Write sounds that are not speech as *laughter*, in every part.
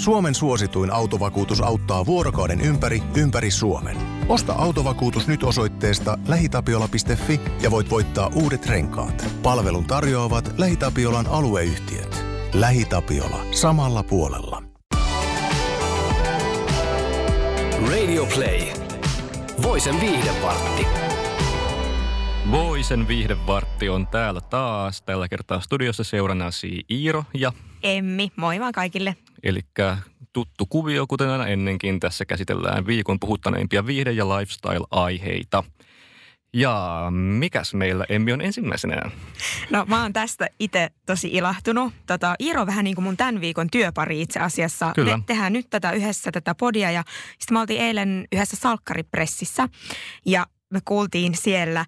Suomen suosituin autovakuutus auttaa vuorokauden ympäri, ympäri Suomen. Osta autovakuutus nyt osoitteesta lähitapiola.fi ja voit voittaa uudet renkaat. Palvelun tarjoavat LähiTapiolan alueyhtiöt. LähiTapiola. Samalla puolella. Radio Play. Voisen viihdevartti. Voisen viihdevartti on täällä taas. Tällä kertaa studiossa seurannasi Iiro ja... Emmi, moi vaan kaikille. Eli tuttu kuvio, kuten aina ennenkin. Tässä käsitellään viikon puhuttaneimpia viihde- ja lifestyle-aiheita. Ja mikäs meillä Emmi on ensimmäisenä? No mä oon tästä itse tosi ilahtunut. Tota, Iiro on vähän niin kuin mun tämän viikon työpari itse asiassa. Kyllä. Me tehdään nyt tätä yhdessä tätä podia ja sitten me oltiin eilen yhdessä salkkaripressissä ja me kuultiin siellä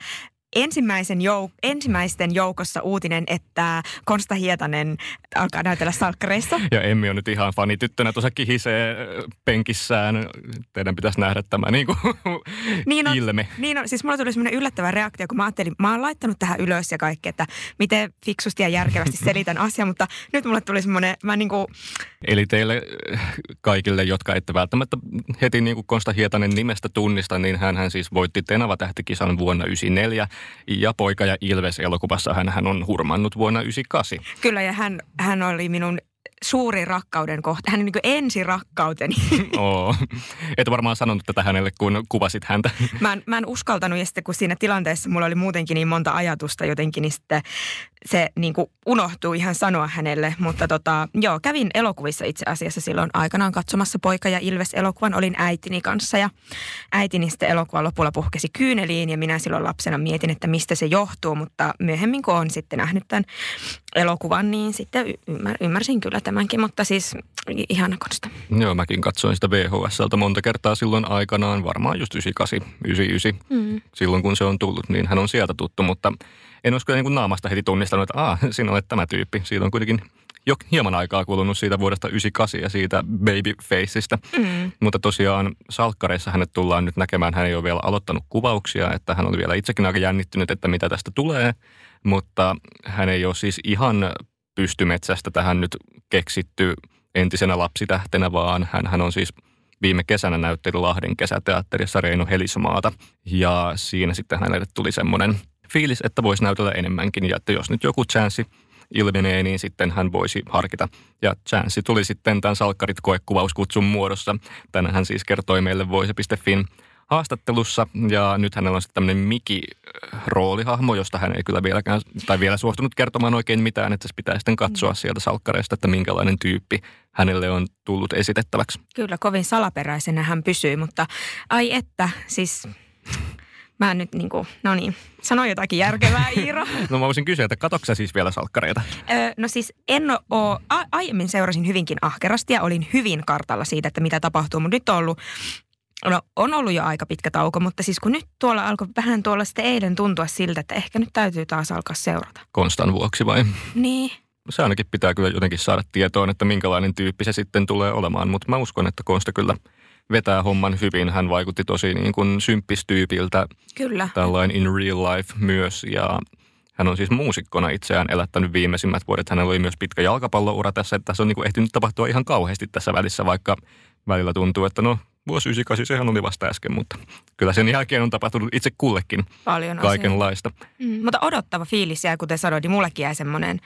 ensimmäisen jouk- ensimmäisten joukossa uutinen, että Konsta Hietanen alkaa näytellä salkkareissa. Ja Emmi on nyt ihan fanityttönä tuossa kihisee penkissään. Teidän pitäisi nähdä tämä niin kuin *laughs* Niin on, ilme. Niin on, siis mulla tuli semmoinen yllättävä reaktio, kun mä ajattelin, mä oon laittanut tähän ylös ja kaikki, että miten fiksusti ja järkevästi selitän *laughs* asian, mutta nyt mulle tuli semmoinen, mä niinku, Eli teille äh, kaikille, jotka ette välttämättä heti niin kuin Konsta Hietanen nimestä tunnista, niin hän, hän siis voitti Tenava tähtikisan vuonna 1994 ja Poika ja Ilves elokuvassa hän, hän on hurmannut vuonna 1998. kyllä ja hän, hän oli minun suuri rakkauden kohta, hän niin kuin ensi rakkauteni. *laughs* Oo. Et varmaan sanonut tätä hänelle, kun kuvasit häntä. Mä en, mä en uskaltanut ja sitten kun siinä tilanteessa mulla oli muutenkin niin monta ajatusta jotenkin, niin sitten se niin kuin unohtuu ihan sanoa hänelle. Mutta tota, joo, kävin elokuvissa itse asiassa silloin aikanaan katsomassa Poika ja Ilves-elokuvan. Olin äitini kanssa ja äitini sitten elokuvan lopulla puhkesi kyyneliin ja minä silloin lapsena mietin, että mistä se johtuu. Mutta myöhemmin kun olen sitten nähnyt tämän elokuvan, niin sitten ymmär, ymmärsin kyllä tämänkin. Mutta siis i- ihana konsta. Joo, mäkin katsoin sitä VHSltä monta kertaa silloin aikanaan, varmaan just 98, 99, Mm. silloin kun se on tullut, niin hän on sieltä tuttu, mutta en olisi kyllä niin kuin naamasta heti tunnistanut, että Aa, sinä olet tämä tyyppi. Siitä on kuitenkin jo hieman aikaa kulunut siitä vuodesta 98 ja siitä Babyfaceista. Mm. Mutta tosiaan salkkareissa hänet tullaan nyt näkemään. Hän ei ole vielä aloittanut kuvauksia, että hän oli vielä itsekin aika jännittynyt, että mitä tästä tulee. Mutta hän ei ole siis ihan pystymetsästä tähän nyt keksitty entisenä lapsitähtenä, vaan hän, hän on siis viime kesänä näytteli Lahden kesäteatterissa Reino Helismaata. Ja siinä sitten hänelle tuli semmoinen fiilis, että voisi näytellä enemmänkin ja että jos nyt joku chanssi ilmenee, niin sitten hän voisi harkita. Ja chanssi tuli sitten tämän Salkkarit koekuvauskutsun muodossa. Tänään hän siis kertoi meille voise.fin haastattelussa ja nyt hänellä on sitten tämmöinen Miki-roolihahmo, josta hän ei kyllä vieläkään, tai vielä suostunut kertomaan oikein mitään, että se pitää sitten katsoa sieltä salkkareista, että minkälainen tyyppi hänelle on tullut esitettäväksi. Kyllä, kovin salaperäisenä hän pysyy, mutta ai että, siis mä en nyt niinku, no niin, sano jotakin järkevää *laughs* Iiro. No mä voisin kysyä, että katoksa siis vielä salkkareita? Ö, no siis en oo, a- aiemmin seurasin hyvinkin ahkerasti ja olin hyvin kartalla siitä, että mitä tapahtuu, mutta nyt on ollut No on ollut jo aika pitkä tauko, mutta siis kun nyt tuolla alkoi vähän tuolla sitten eilen tuntua siltä, että ehkä nyt täytyy taas alkaa seurata. Konstan vuoksi vai? Niin, Se ainakin pitää kyllä jotenkin saada tietoon, että minkälainen tyyppi se sitten tulee olemaan, mutta mä uskon, että Konsta kyllä vetää homman hyvin. Hän vaikutti tosi niin kuin symppistyypiltä, kyllä. tällainen in real life myös ja hän on siis muusikkona itseään elättänyt viimeisimmät vuodet. Hänellä oli myös pitkä jalkapalloura tässä, että tässä on niin kuin ehtinyt tapahtua ihan kauheasti tässä välissä, vaikka välillä tuntuu, että no vuosi 98, sehän oli vasta äsken, mutta kyllä sen jälkeen on tapahtunut itse kullekin Paljon kaikenlaista. Mm, mutta odottava fiilis ja kuten sanoin, niin mullekin jäi semmoinen,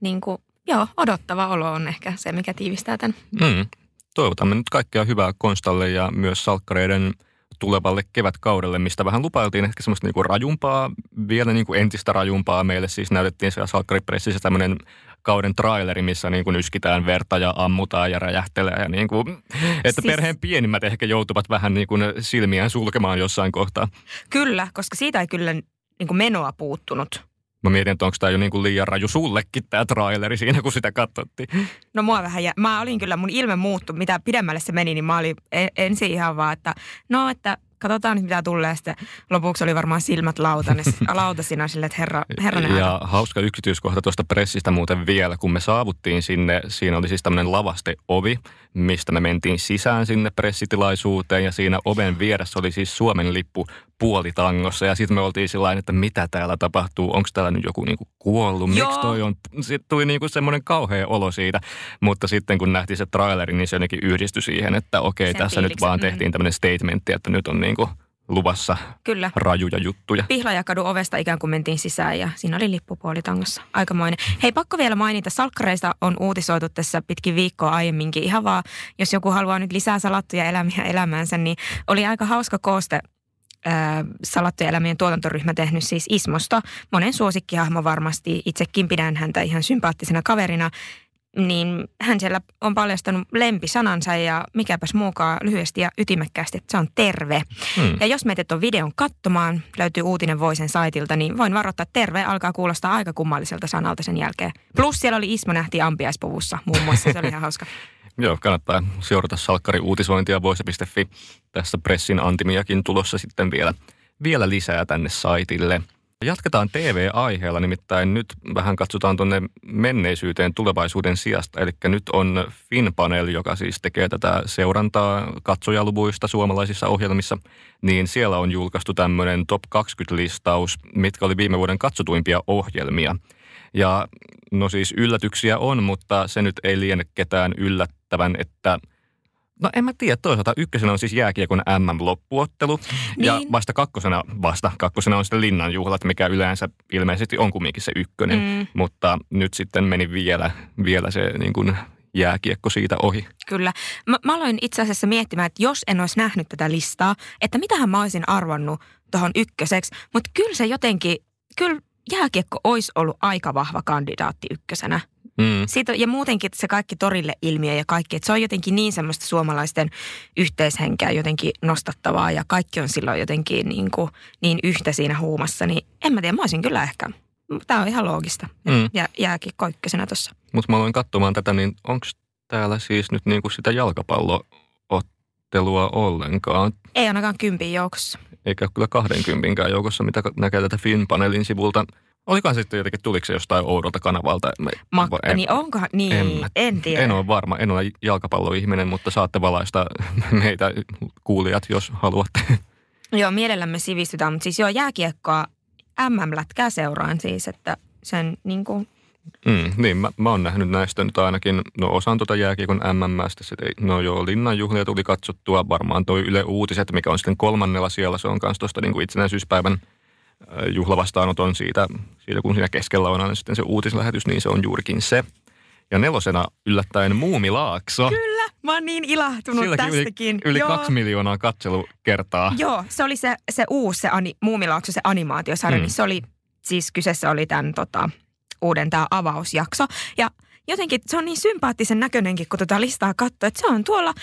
niin kuin, joo, odottava olo on ehkä se, mikä tiivistää tämän. Mm. Toivotamme nyt kaikkea hyvää Konstalle ja myös salkkareiden tulevalle kevätkaudelle, mistä vähän lupailtiin ehkä semmoista niinku rajumpaa, vielä niinku entistä rajumpaa. Meille siis näytettiin siellä salkkaripressissä tämmöinen kauden traileri, missä niinku yskitään verta ja ammutaan ja räjähtelee. Ja niinku, että Siis- perheen pienimmät ehkä joutuvat vähän niinku silmiään sulkemaan jossain kohtaa. Kyllä, koska siitä ei kyllä niin kuin menoa puuttunut. Mä mietin, että onko tämä jo niinku liian raju sullekin tämä traileri siinä, kun sitä katsottiin. No mua vähän, jä... mä olin kyllä, mun ilme muuttu, mitä pidemmälle se meni, niin mä olin e- ensin ihan vaan, että no, että katsotaan nyt mitä tulee. Sitten lopuksi oli varmaan silmät lautanes, *laughs* lautasina sille, että herra, herranen Ja aika. hauska yksityiskohta tuosta pressistä muuten vielä, kun me saavuttiin sinne, siinä oli siis tämmöinen lavasteovi, mistä me mentiin sisään sinne pressitilaisuuteen ja siinä oven vieressä oli siis Suomen lippu puolitangossa ja sitten me oltiin sillä että mitä täällä tapahtuu, onko täällä nyt joku niinku kuollut, Joo. miksi toi on, sitten tuli niinku semmoinen kauhea olo siitä, mutta sitten kun nähtiin se traileri, niin se jotenkin yhdistyi siihen, että okei, Sen tässä nyt fiiliksen, vaan mm. tehtiin tämmöinen statementti, että nyt on niinku luvassa Kyllä. rajuja juttuja. Pihlajakadun ovesta ikään kuin mentiin sisään ja siinä oli lippupuolitangossa. Aikamoinen. Hei, pakko vielä mainita, salkkareista on uutisoitu tässä pitkin viikkoa aiemminkin. Ihan vaan, jos joku haluaa nyt lisää salattuja elämiä elämäänsä, niin oli aika hauska kooste ää, salattuja elämien tuotantoryhmä tehnyt siis Ismosta. Monen suosikkihahmo varmasti. Itsekin pidän häntä ihan sympaattisena kaverina. Niin hän siellä on paljastanut lempisanansa ja mikäpäs muukaan lyhyesti ja ytimekkäästi, että se on terve. Hmm. Ja jos meitä tuon videon katsomaan, löytyy uutinen Voisen saitilta, niin voin varoittaa, että terve alkaa kuulostaa aika kummalliselta sanalta sen jälkeen. Plus siellä oli Ismo nähti ampiaispuvussa muun muassa, se oli ihan hauska. *laughs* Joo, kannattaa seurata Salkkari uutisointia voise.fi. Tässä pressin antimiakin tulossa sitten vielä, vielä lisää tänne saitille. Jatketaan TV-aiheella, nimittäin nyt vähän katsotaan tuonne menneisyyteen tulevaisuuden sijasta. Eli nyt on FinPanel, joka siis tekee tätä seurantaa katsojaluvuista suomalaisissa ohjelmissa, niin siellä on julkaistu tämmöinen top 20-listaus, mitkä oli viime vuoden katsotuimpia ohjelmia. Ja no siis yllätyksiä on, mutta se nyt ei liene ketään yllättävän, että No en mä tiedä, toisaalta ykkösenä on siis jääkiekon MM-loppuottelu ja Niin. vasta kakkosena, vasta kakkosena on sitten linnanjuhlat, mikä yleensä ilmeisesti on kumminkin se ykkönen, Mm. mutta nyt sitten meni vielä, vielä se niin kuin jääkiekko siitä ohi. Kyllä. Mä, mä aloin itse asiassa miettimään, että jos en olisi nähnyt tätä listaa, että mitähän mä olisin arvannut tuohon ykköseksi. Mutta kyllä se jotenkin, kyllä jääkiekko olisi ollut aika vahva kandidaatti ykkösenä. Mm. Siitä, ja muutenkin se kaikki torille ilmiö ja kaikki, että se on jotenkin niin semmoista suomalaisten yhteishenkeä jotenkin nostattavaa ja kaikki on silloin jotenkin niin, kuin, niin yhtä siinä huumassa, niin en mä tiedä, mä olisin kyllä ehkä. Tämä on ihan loogista. Mm. Ja jääkiekko ykkösenä tuossa. Mutta mä aloin katsomaan tätä, niin onko täällä siis nyt niin kuin sitä jalkapalloottelua ollenkaan? Ei ainakaan kympin joukossa. eikä kyllä 20 joukossa, mitä näkee tätä Finpanelin sivulta. Olikohan sitten jotenkin, tuliko se jostain oudolta kanavalta? Makka, en- niin onkohan, niin, en en, tiedä. En ole varma, en ole jalkapalloihminen, mutta saatte valaista *laughs* meitä kuulijat, jos haluatte. Joo, mielellämme sivistytään, mutta siis joo, jääkiekkoa MM-lätkää seuraan siis, että sen niin kuin, Mm, niin, mä, mä oon nähnyt näistä nyt ainakin, no osan tuota jääkiekon MMstä, no joo, linnanjuhlia tuli katsottua, varmaan toi Yle Uutiset, mikä on sitten kolmannella siellä, se on myös tuosta niin itsenäisyyspäivän juhlavastaanoton siitä, siitä, kun siinä keskellä on aina sitten se uutislähetys, niin se on juurikin se. Ja nelosena yllättäen Muumilaakso. Kyllä, mä oon niin ilahtunut Silläkin yli, tästäkin. yli joo. kaksi miljoonaa katselukertaa. Joo, se oli se, se uusi, se ani, Muumilaakso, se animaatiosarja, Mm. niin se oli, siis kyseessä oli tämän tota, uuden tämä avausjakso. Ja jotenkin se on niin sympaattisen näköinenkin, kun tota listaa katsoo, että se on tuolla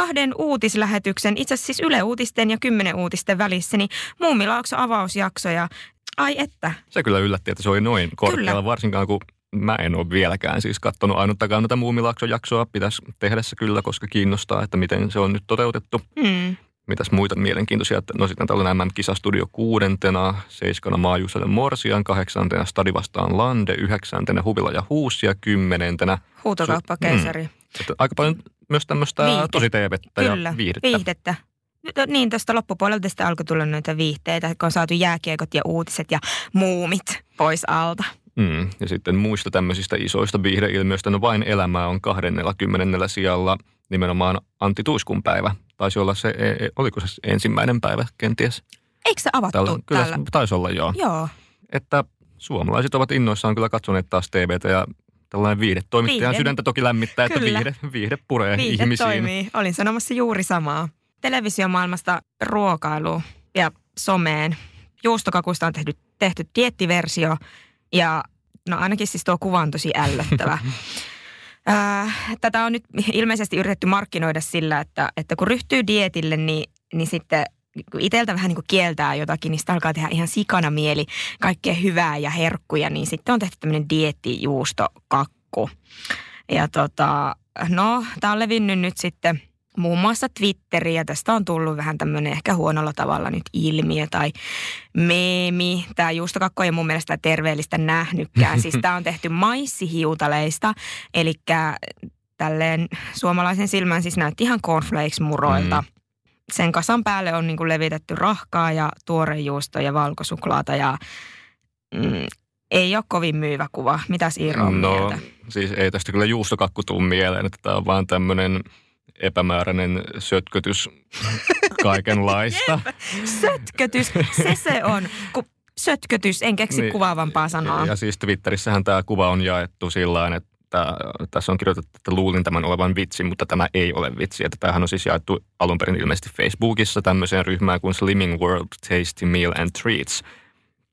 kahden uutislähetyksen, itse asiassa siis Yle Uutisten ja Kymmenen Uutisten välissä, niin Muumilaakso avausjakso ja ai että, Se kyllä yllätti, että se oli noin korkealla, Kyllä. varsinkaan kun mä en ole vieläkään siis katsonut ainuttakaan tätä Muumilaakson jaksoa. Pitäisi tehdä se kyllä, koska kiinnostaa, että miten se on nyt toteutettu. hmm. Mitäs muita mielenkiintoisia? että No sitten täällä on MM-kisastudio kuudentena, seiskana Maajuusalle Morsian, kahdeksantena Stadi vastaan Lande, yhdeksäntenä Huvila ja Huusia, kymmenentenä. huutokauppakeisari. Että aika paljon myös tämmöistä Viihde. tosi TVtä ja viihdettä. viihdettä. No Niin, tuosta loppupuolelta sitten alkoi tulla noita viihteitä, kun on saatu jääkiekot ja uutiset ja muumit pois alta. Mm. Ja sitten muista tämmöisistä isoista viihdeilmiöistä, no vain elämää on 20. sijalla nimenomaan Antti Tuiskun päivä. Taisi olla se, e- e- oliko se ensimmäinen päivä kenties? Eikö se avattu Tällä, kyllä täällä? se taisi olla joo. Joo, Että suomalaiset ovat innoissaan kyllä katsoneet taas TVtä ja tällainen viihdetoimittajan Viihde. sydäntä toki lämmittää, että Kyllä. viihde, viihde puree viihde ihmisiin. toimii. Olin sanomassa juuri samaa. Televisiomaailmasta ruokailu ja someen. Juustokakusta on tehty, tehty diettiversio ja no ainakin siis tuo kuva on tosi ällöttävä. *laughs* Tätä on nyt ilmeisesti yritetty markkinoida sillä, että, että kun ryhtyy dietille, niin, niin sitten itseltä vähän niin kuin kieltää jotakin, niin sitten alkaa tehdä ihan sikana mieli kaikkea hyvää ja herkkuja, niin sitten on tehty tämmöinen diettijuustokakku. Ja tota, no, tämä on levinnyt nyt sitten muun muassa Twitteriin ja tästä on tullut vähän tämmöinen ehkä huonolla tavalla nyt ilmiö tai meemi. Tämä juustokakko ei mun mielestä terveellistä nähnytkään. Siis tämä on tehty maissihiutaleista, eli tälleen suomalaisen silmän siis näytti ihan cornflakes-muroilta. Mm. Sen kasan päälle on niin kuin levitetty rahkaa ja tuorejuustoa ja valkosuklaata ja mm, ei ole kovin myyvä kuva. Mitäs Iiro on no, mieltä? siis ei tästä kyllä juustokakku tuu mieleen, että tämä on vaan tämmöinen epämääräinen sötkötys *laughs* kaikenlaista. Sötkötys, se se on. Ku, sötkötys, en keksi niin. kuvaavampaa sanaa. Ja siis Twitterissähän tämä kuva on jaettu sillä että tässä on kirjoitettu, että luulin tämän olevan vitsi, mutta tämä ei ole vitsi. Että tämähän on siis jaettu alun perin ilmeisesti Facebookissa tämmöiseen ryhmään kuin Slimming World Tasty Meal and Treats.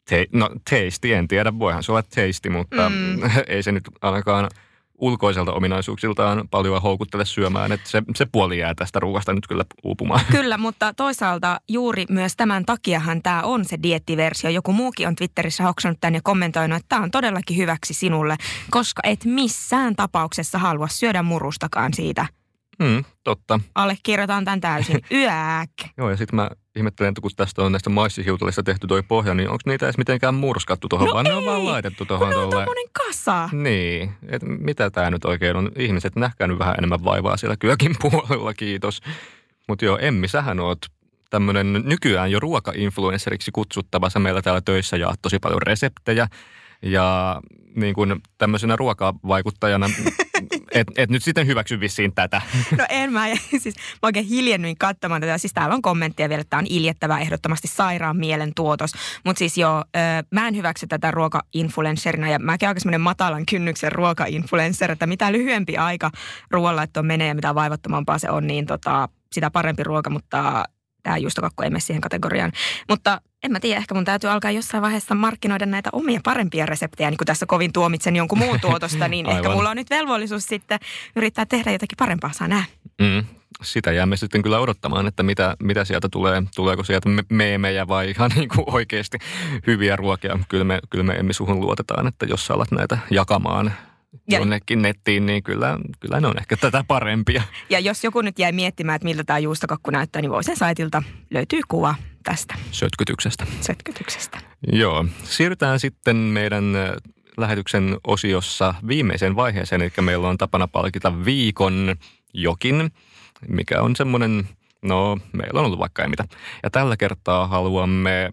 Te, no tasty, en tiedä, voihan se olla tasty, mutta mm. *laughs* ei se nyt ainakaan – ulkoiselta ominaisuuksiltaan paljon houkuttele syömään, että se, se puoli jää tästä ruoasta nyt kyllä uupumaan. *laughs* Kyllä, mutta toisaalta juuri myös tämän takiahan tämä on se diettiversio. Joku muukin on Twitterissä hoksannut tämän ja kommentoinut, että tämä on todellakin hyväksi sinulle, koska et missään tapauksessa halua syödä murustakaan siitä. Mm, totta. Allekirjoitan tämän täysin. *laughs* Yääk. Joo, ja sitten mä ihmettelen, että kun tästä on näistä maissihiutalista tehty toi pohja, niin onko niitä edes mitenkään murskattu tuohon, no vaan ei, ne on vaan laitettu tuohon kun ne on kasa. Niin, et mitä tämä nyt oikein on? Ihmiset nähkää nyt vähän enemmän vaivaa siellä kyökin *laughs* puolella, kiitos. Mutta joo, Emmi, sähän oot tämmöinen nykyään jo ruoka-influenceriksi kutsuttava. Sä meillä täällä töissä jaat tosi paljon reseptejä. Ja niin kuin tämmöisenä ruokavaikuttajana, *laughs* et, et nyt sitten hyväksy vissiin tätä. No en mä, *laughs* siis mä oikein hiljennyin katsomaan tätä. Siis täällä on kommenttia vielä, että tämä on iljettävä ehdottomasti sairaan mielen tuotos. Mutta siis joo, mä en hyväksy tätä ruoka-influencerina ja mäkin aika semmoinen matalan kynnyksen ruoka-influencer, että mitä lyhyempi aika ruoanlaittoon menee ja mitä vaivattomampaa se on, niin tota, sitä parempi ruoka, mutta tämä juustokakku ei mene siihen kategoriaan. Mutta en mä tiedä, ehkä mun täytyy alkaa jossain vaiheessa markkinoida näitä omia parempia reseptejä, niin kuin tässä kovin tuomitsen jonkun muun tuotosta, niin *laughs* ehkä mulla on nyt velvollisuus sitten yrittää tehdä jotakin parempaa, saa nähdä. Mm, sitä jäämme sitten kyllä odottamaan, että mitä, mitä sieltä tulee. Tuleeko sieltä meemejä vai ihan *laughs* niin kuin oikeasti hyviä ruokia. Kyllä me, kyllä me emme suhun luotetaan, että jos sä alat näitä jakamaan ja, jonnekin nettiin, niin kyllä, kyllä ne on ehkä tätä parempia. Ja jos joku nyt jäi miettimään, että miltä tämä juustokakku näyttää, niin sen saitilta löytyy kuva tästä. Sötkytyksestä. Sötkytyksestä. Joo. Siirrytään sitten meidän lähetyksen osiossa viimeiseen vaiheeseen, eli meillä on tapana palkita viikon jokin, mikä on semmoinen, no meillä on ollut vaikka ei mitä. Ja tällä kertaa haluamme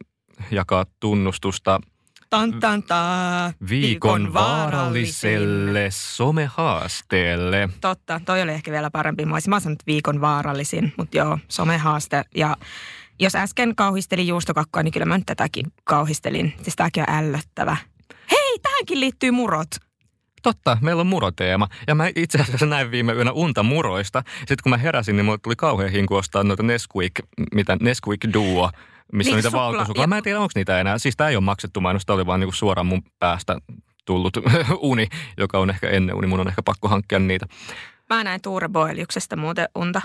jakaa tunnustusta – Tan, tan, ta. Viikon vaaralliselle somehaasteelle. Totta, toi oli ehkä vielä parempi. Mä olisin mä sanonut viikon vaarallisin, mutta joo, somehaaste. Ja jos äsken kauhistelin juustokakkoa, niin kyllä mä nyt tätäkin kauhistelin. Siis tämäkin on ällöttävä. Hei, tähänkin liittyy murot. Totta, meillä on muroteema. Ja mä itse asiassa näin viime yönä unta muroista. Sitten kun mä heräsin, niin mulle tuli kauhean hinku ostaa noita Nesquik, mitä Nesquik Duo missä niin, on niitä valkosuklaa. Mä en tiedä, onko niitä enää. Siis tämä ei ole maksettu mainosta, oli vaan niinku suoraan mun päästä tullut *laughs* uni, joka on ehkä ennen uni. Mun on ehkä pakko hankkia niitä. Mä näin Tuure Boeliuksesta muuten unta.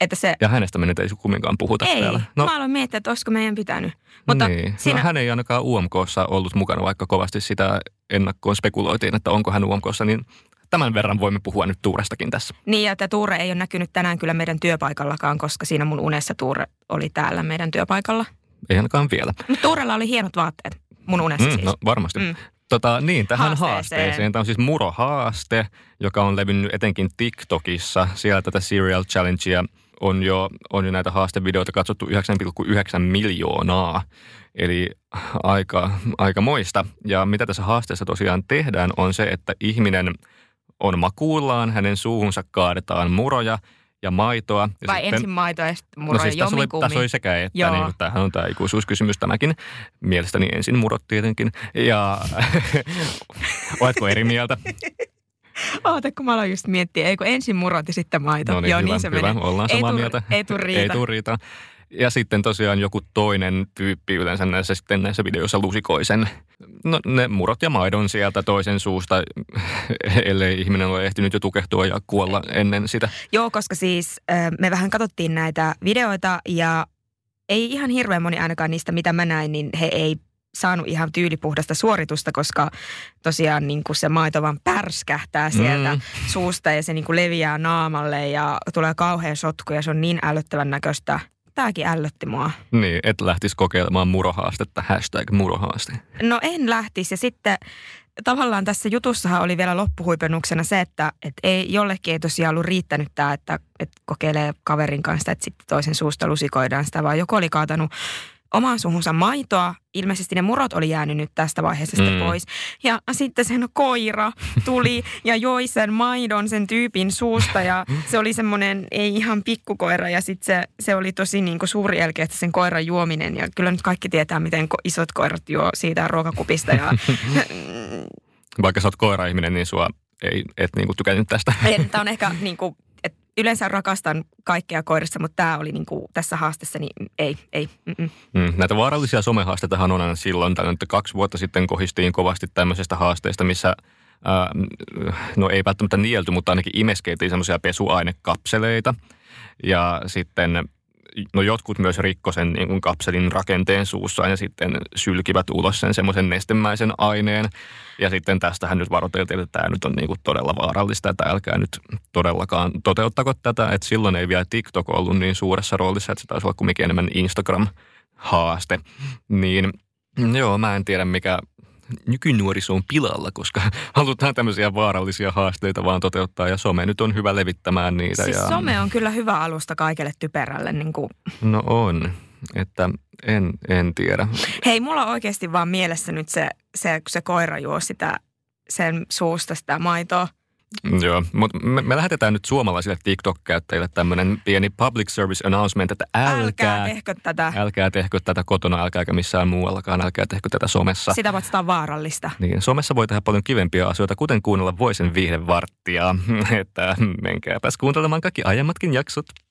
Että se... Ja hänestä me nyt ei kumminkaan puhuta ei. täällä. No, mä aloin miettiä, että olisiko meidän pitänyt. Mutta niin. No, siinä... no, hän ei ainakaan UMKssa ollut mukana, vaikka kovasti sitä ennakkoon spekuloitiin, että onko hän UMKssa, niin tämän verran voimme puhua nyt Tuurestakin tässä. Niin, ja että Tuure ei ole näkynyt tänään kyllä meidän työpaikallakaan, koska siinä mun unessa Tuure oli täällä meidän työpaikalla. Ei ainakaan vielä. Mutta Tuurella oli hienot vaatteet, mun unessa mm, siis. No varmasti. Mm. Tota, niin, tähän haasteeseen. haasteeseen. Tämä on siis murohaaste, joka on levinnyt etenkin TikTokissa. Siellä tätä Serial Challengea on jo, on jo näitä haastevideoita katsottu 9,9 miljoonaa. Eli aika, aika moista. Ja mitä tässä haasteessa tosiaan tehdään on se, että ihminen makuullaan, hänen suuhunsa kaadetaan muroja – ja maitoa. Ja Vai sitten, ensin maitoa ja sitten muroja no siis tässä oli, tässä oli sekä että, Joo. niin, tämähän on tämä ikuisuuskysymys tämäkin. Mielestäni ensin murot tietenkin. Ja *laughs* oletko eri mieltä? *laughs* Oota, kun mä aloin just miettiä, eikö ensin murot ja sitten maito. No niin, Joo, hyvä, niin se hyvä. Menee. ollaan samaa ei mieltä. Ei tuu riita. Ei tuu riita. Ja sitten tosiaan joku toinen tyyppi yleensä näissä, sitten näissä videoissa lusikoisen no, ne murot ja maidon sieltä toisen suusta, *laughs* ellei ihminen ole ehtinyt jo tukehtua ja kuolla ennen sitä. Joo, koska siis me vähän katsottiin näitä videoita ja ei ihan hirveän moni ainakaan niistä, mitä mä näin, niin he ei saanut ihan tyylipuhdasta suoritusta, koska tosiaan niin kuin se maito vaan pärskähtää sieltä mm. suusta ja se niin kuin leviää naamalle ja tulee kauhean sotku ja se on niin älyttävän näköistä – tämäkin ällötti mua. Niin, et lähtisi kokeilemaan murohaastetta, hashtag murohaaste. No en lähtisi ja sitten tavallaan tässä jutussahan oli vielä loppuhuipennuksena se, että, että ei jollekin ei tosiaan ollut riittänyt tämä, että, että kokeilee kaverin kanssa, että sitten toisen suusta lusikoidaan sitä, vaan joku oli kaatanut omaan suhunsa maitoa. Ilmeisesti ne murot oli jäänyt nyt tästä vaiheessa sitten mm. pois. Ja sitten sen koira tuli ja joi sen maidon sen tyypin suusta ja se oli semmoinen ei ihan pikkukoira ja sitten se, se oli tosi niin kuin suuri elke, että sen koiran juominen ja kyllä nyt kaikki tietää, miten isot koirat juo siitä ruokakupista ja *laughs* Vaikka sä oot koira-ihminen, niin sua ei et niinku tykännyt tästä. Tämä on ehkä niinku, yleensä rakastan kaikkea koirissa, mutta tämä oli niinku tässä haasteessa, niin ei, ei. Mm, näitä vaarallisia somehaasteitahan on aina silloin, että kaksi vuotta sitten kohistiin kovasti tämmöisestä haasteesta, missä no ei välttämättä nielty, mutta ainakin imeskeiltiin semmoisia pesuainekapseleita. Ja sitten no jotkut myös rikko sen niin kuin kapselin rakenteen suussaan ja sitten sylkivät ulos sen semmoisen nestemäisen aineen. Ja sitten tästähän nyt varoiteltiin, että tämä nyt on niin kuin todella vaarallista, että älkää nyt todellakaan toteuttako tätä. Että silloin ei vielä TikTok ollut niin suuressa roolissa, että se taisi olla kumminkin enemmän Instagram-haaste. Niin joo, mä en tiedä mikä nykynuoriso on pilalla, koska *laughs* halutaan tämmöisiä vaarallisia haasteita vaan toteuttaa ja some nyt on hyvä levittämään niitä. Siis ja... some on kyllä hyvä alusta kaikelle typerälle. Niin kuin. No on, että en, en tiedä. Hei, mulla on oikeasti vaan mielessä nyt se, se kun se koira juo sitä sen suusta sitä maitoa. Joo, mutta me, me lähetetään nyt suomalaisille TikTok-käyttäjille tämmöinen pieni public service announcement, että älkää, älkää tehkö tätä. Älkää tehkö tätä kotona, älkääkä missään muuallakaan, älkää tehkö tätä somessa. Sitä vastaan vaarallista. Niin, somessa voi tehdä paljon kivempiä asioita, kuten kuunnella Voisen viihdevarttia. *laughs* että menkääpäs kuuntelemaan kaikki aiemmatkin jaksot.